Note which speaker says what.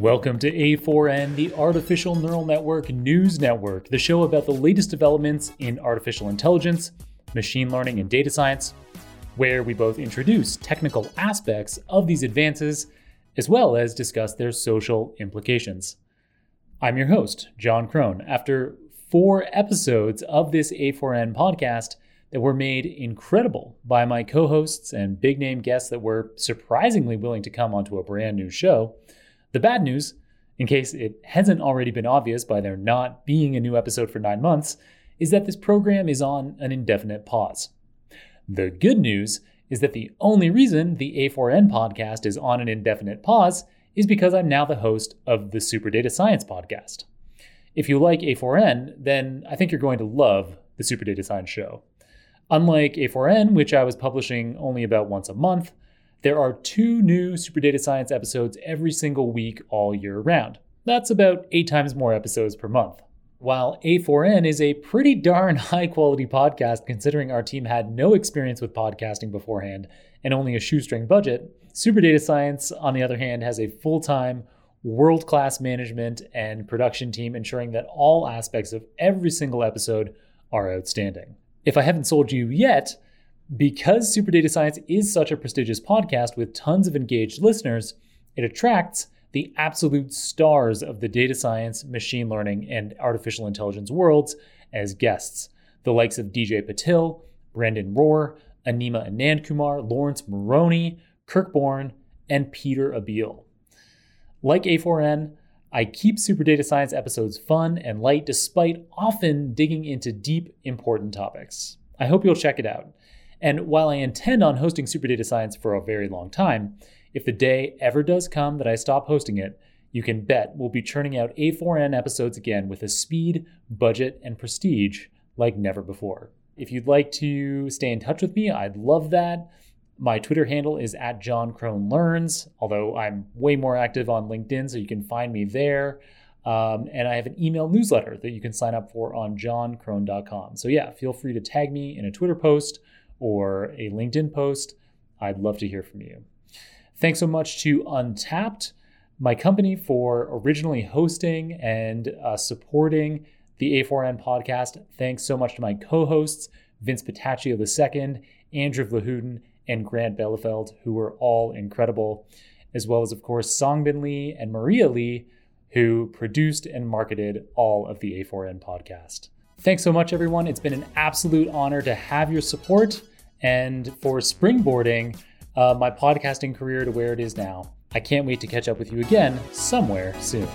Speaker 1: Welcome to A4N, the Artificial Neural Network News Network, the show about the latest developments in artificial intelligence, machine learning, and data science, where we both introduce technical aspects of these advances as well as discuss their social implications. I'm your host, Jon Krohn. After four episodes of this A4N podcast that were made incredible by my co hosts and big name guests that were surprisingly willing to come onto a brand new show, the bad news, in case it hasn't already been obvious by there not being a new episode for nine months, is that this program is on an indefinite pause. The good news is that the only reason the A4N podcast is on an indefinite pause is because I'm now the host of the Super Data Science podcast. If you like A4N, then I think you're going to love the Super Data Science show. Unlike A4N, which I was publishing only about once a month, there are two new Super Data Science episodes every single week all year round. That's about eight times more episodes per month. While A4N is a pretty darn high quality podcast considering our team had no experience with podcasting beforehand and only a shoestring budget, Super Data Science, on the other hand, has a full time, world class management and production team ensuring that all aspects of every single episode are outstanding. If I haven't sold you yet, because Super Data Science is such a prestigious podcast with tons of engaged listeners, it attracts the absolute stars of the data science, machine learning, and artificial intelligence worlds as guests. The likes of DJ Patil, Brandon Rohrer, Anima Anandkumar, Laurence Moroney, Kirk Borne, and Pieter Abbeel. Like A4N, I keep Super Data Science episodes fun and light despite often digging into deep, important topics. I hope you'll check it out. And while I intend on hosting Super Data Science for a very long time, if the day ever does come that I stop hosting it, you can bet we'll be churning out A4N episodes again with a speed, budget, and prestige like never before. If you'd like to stay in touch with me, I'd love that. My Twitter handle is at Jon Krohn Learns, although I'm way more active on LinkedIn, so you can find me there. Um, and I have an email newsletter that you can sign up for on jonkrohn.com. So, yeah, feel free to tag me in a Twitter post or a LinkedIn post. I'd love to hear from you. Thanks so much to Untapt, my company, for originally hosting and uh, supporting the A4N podcast. Thanks so much to my co hosts, Vince Petaccio II, Andrew Vlahuden, and Grant Beyleveld, who were all incredible, as well as, of course, Songbin Lee and Maria Lee, who produced and marketed all of the A4N podcast. Thanks so much, everyone. It's been an absolute honor to have your support and for springboarding uh, my podcasting career to where it is now. I can't wait to catch up with you again somewhere soon.